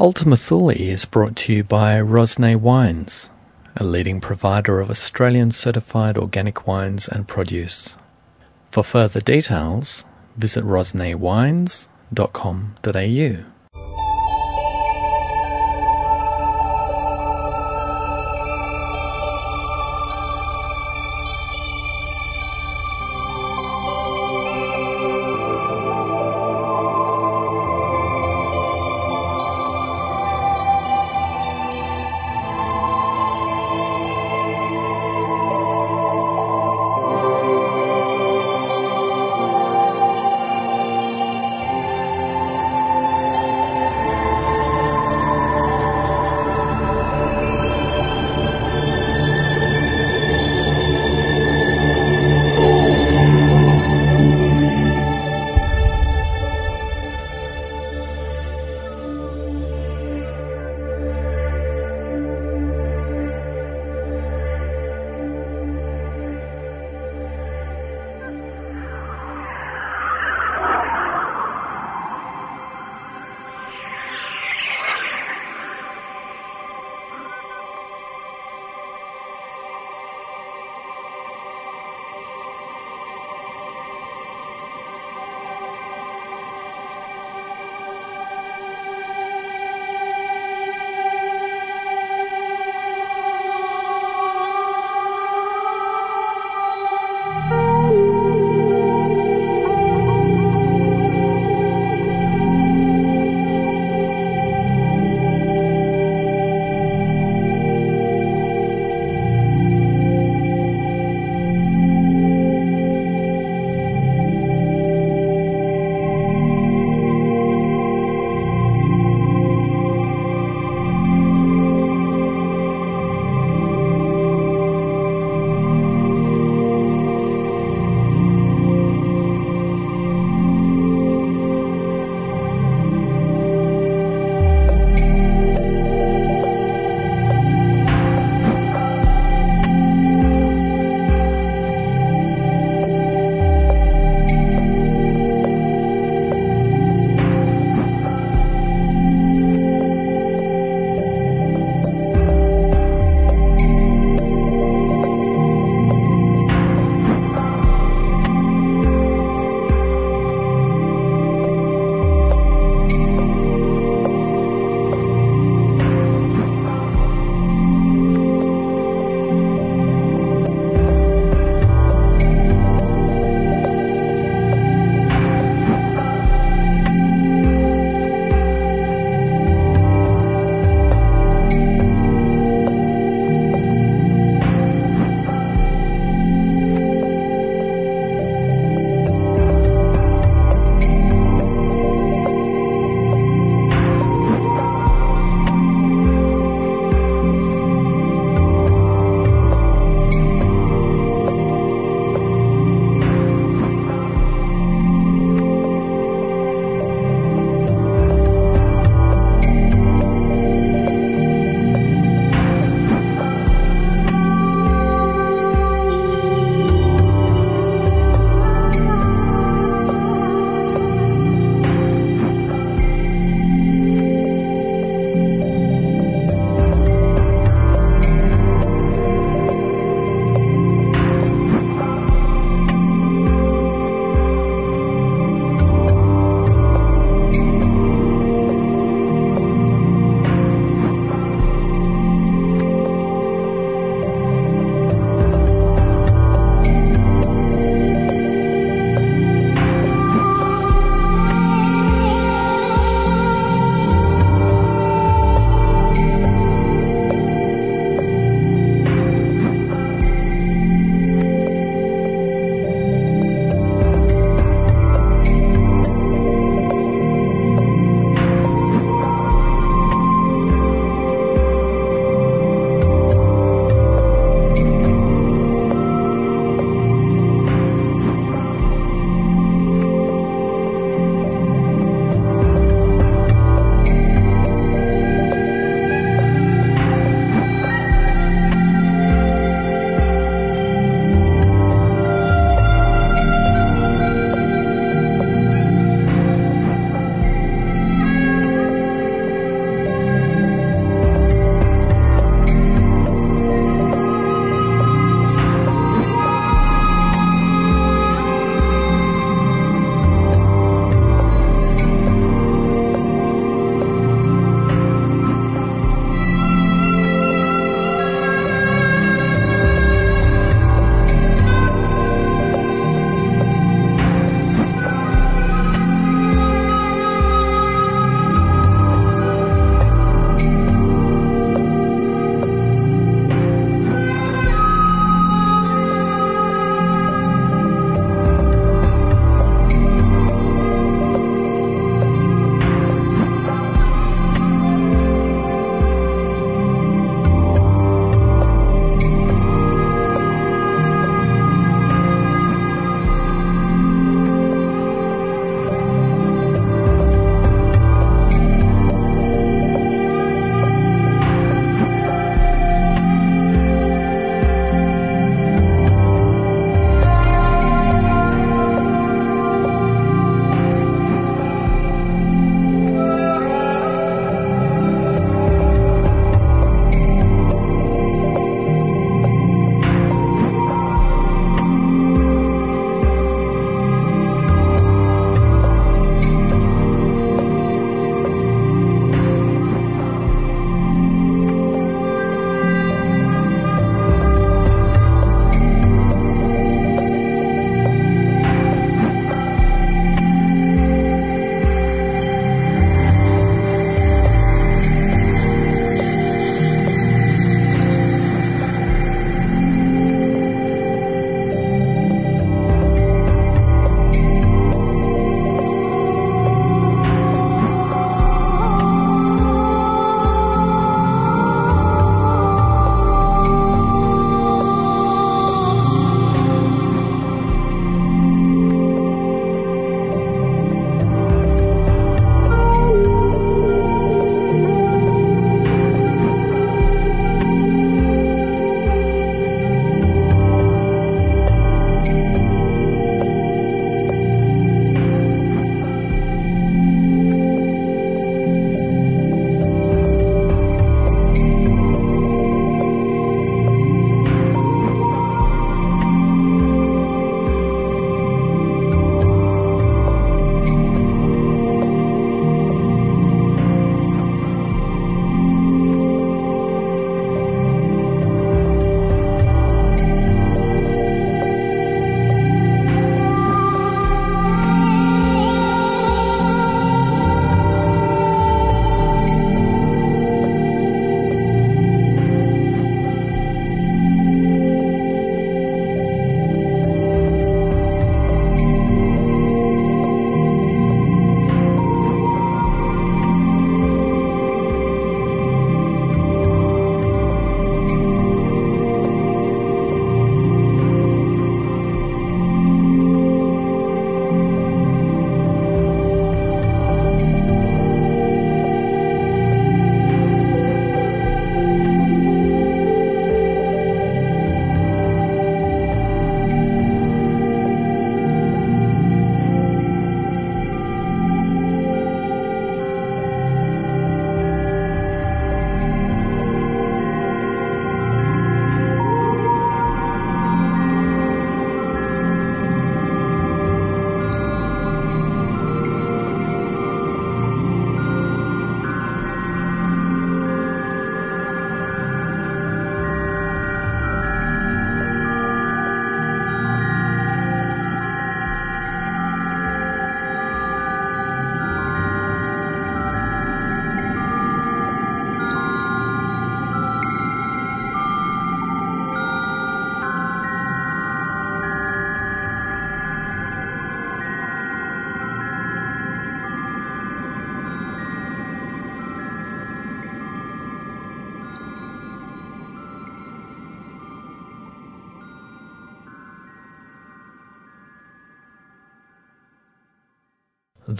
Ultima Thule is brought to you by Rosnay Wines, a leading provider of Australian certified organic wines and produce. For further details, visit rosnaywines.com.au.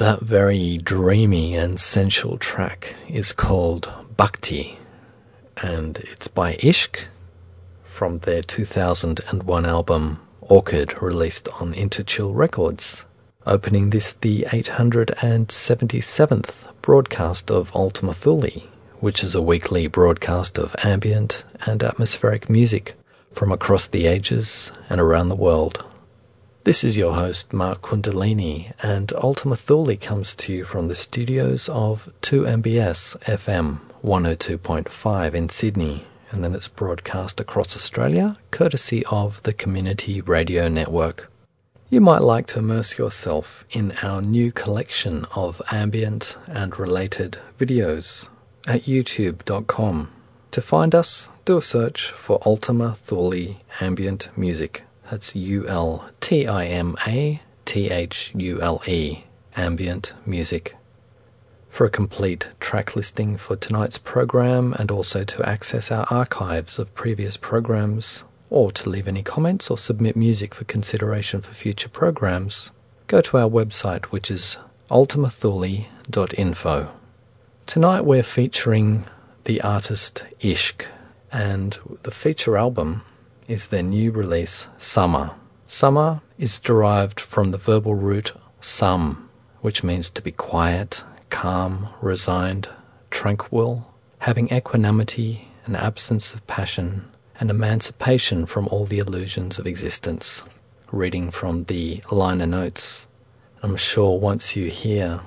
That very dreamy and sensual track is called Bhakti, and it's by Ishq from their 2001 album Orchid, released on Interchill Records. Opening this, the 877th broadcast of Ultima Thule, which is a weekly broadcast of ambient and atmospheric music from across the ages and around the world. This is your host, Mark Kundalini, and Ultima Thule comes to you from the studios of 2MBS FM 102.5 in Sydney, and then it's broadcast across Australia, courtesy of the Community Radio Network. You might like to immerse yourself in our new collection of ambient and related videos at youtube.com. To find us, do a search for Ultima Thule Ambient Music. That's U L T I M A T H U L E, ambient music. For a complete track listing for tonight's program and also to access our archives of previous programs, or to leave any comments or submit music for consideration for future programs, go to our website which is ultimathule.info. Tonight we're featuring the artist Ishq, and the feature album is their new release, Sama. Sama is derived from the verbal root sum, which means to be quiet, calm, resigned, tranquil, having equanimity, an absence of passion, and emancipation from all the illusions of existence. Reading from the liner notes. I'm sure once you hear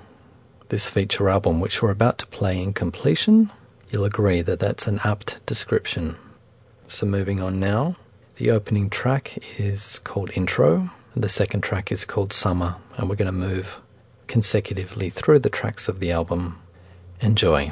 this feature album, which we're about to play in completion, you'll agree that that's an apt description. So, moving on now. The opening track is called Intro, and the second track is called Sama, and we're going to move consecutively through the tracks of the album. Enjoy.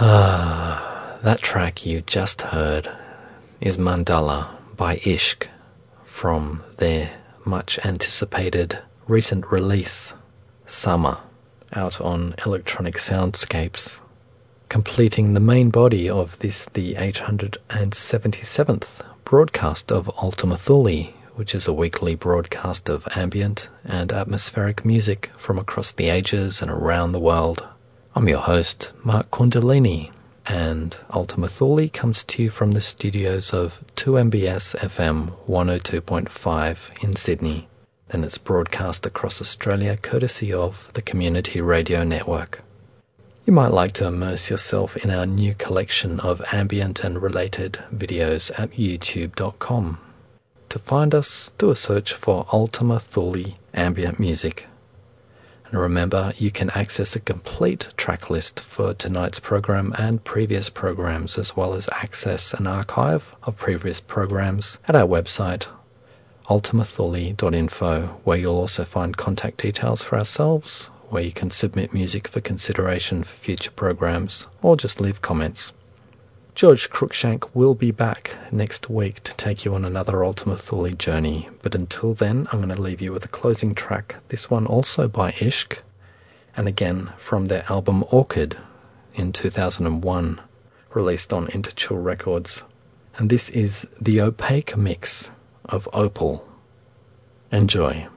that track you just heard is Mandala by Ishq from their much anticipated recent release, Summer, out on Electronic Soundscapes, completing the main body of this, the 877th broadcast of Ultima Thule, which is a weekly broadcast of ambient and atmospheric music from across the ages and around the world. I'm your host, Mark Kundalini, and Ultima Thule comes to you from the studios of 2MBS FM 102.5 in Sydney. Then it's broadcast across Australia courtesy of the Community Radio Network. You might like to immerse yourself in our new collection of ambient and related videos at youtube.com. To find us, do a search for Ultima Thule Ambient Music. And remember, you can access a complete track list for tonight's program and previous programs, as well as access an archive of previous programs at our website, ultimathule.info, where you'll also find contact details for ourselves, where you can submit music for consideration for future programs, or just leave comments. George Cruikshank will be back next week to take you on another Ultima Thule journey, but until then, I'm going to leave you with a closing track, this one also by Ishq, and again from their album Orchid in 2001, released on Interchill Records. And this is the opaque mix of Opal. Enjoy.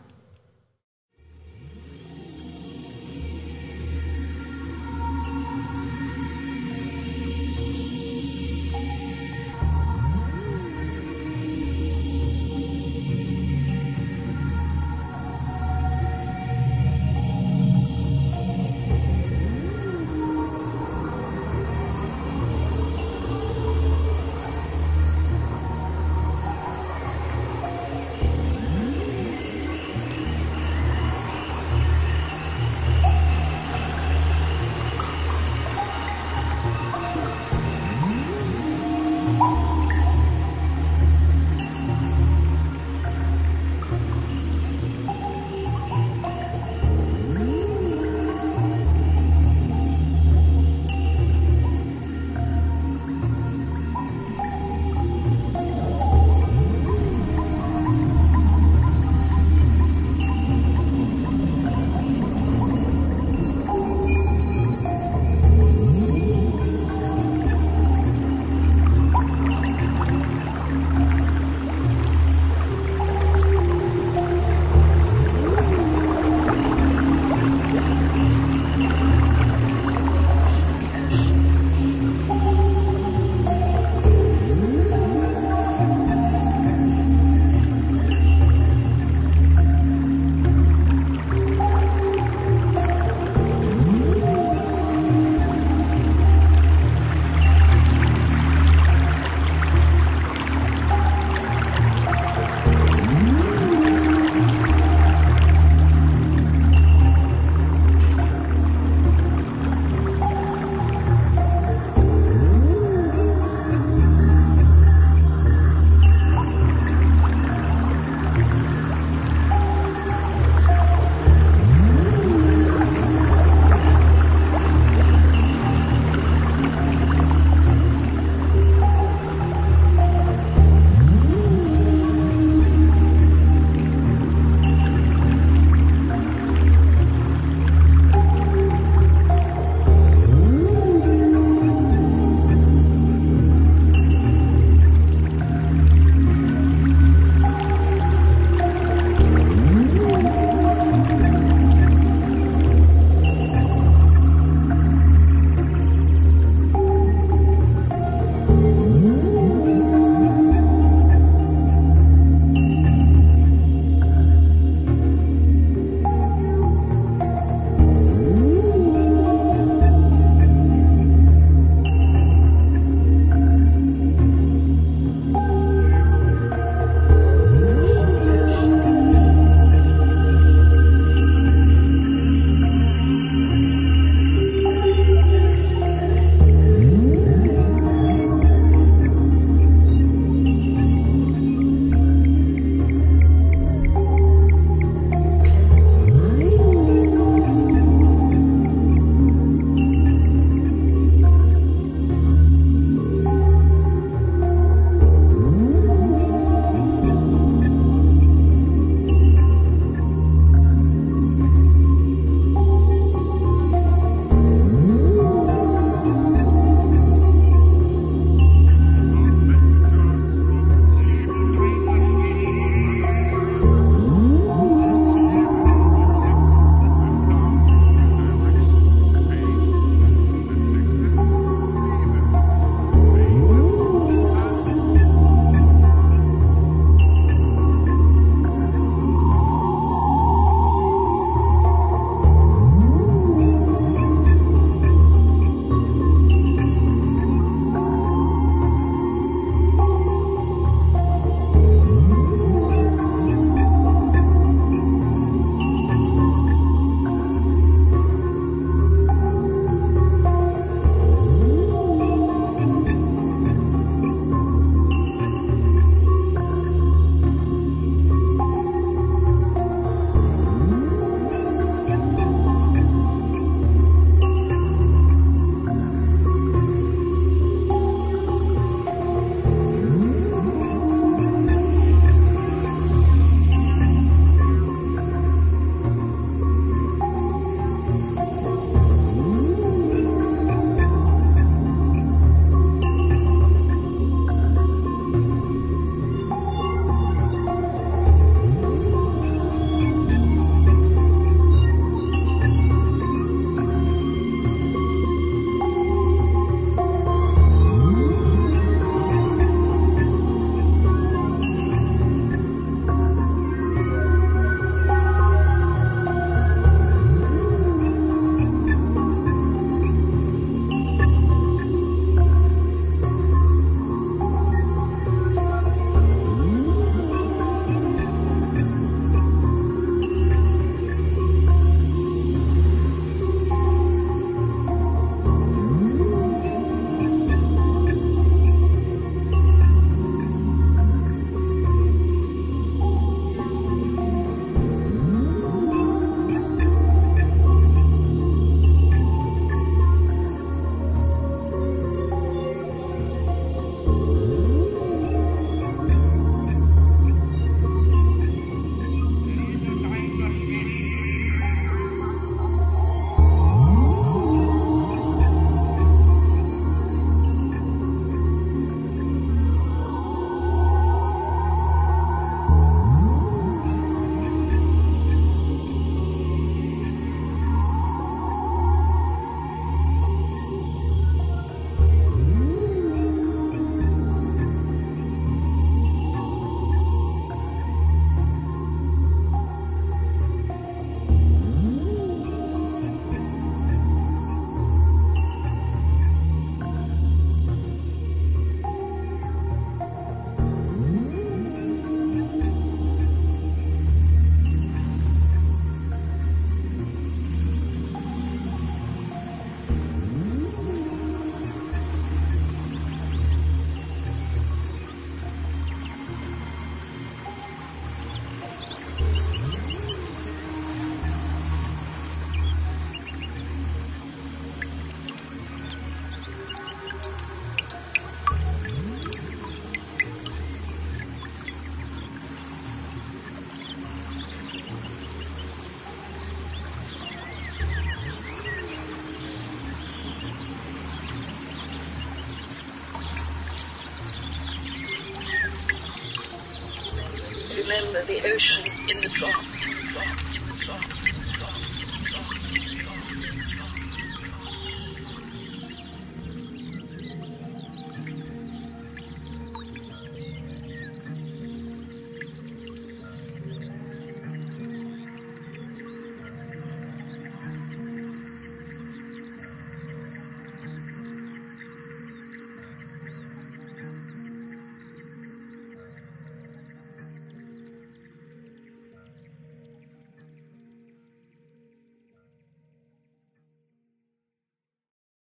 The ocean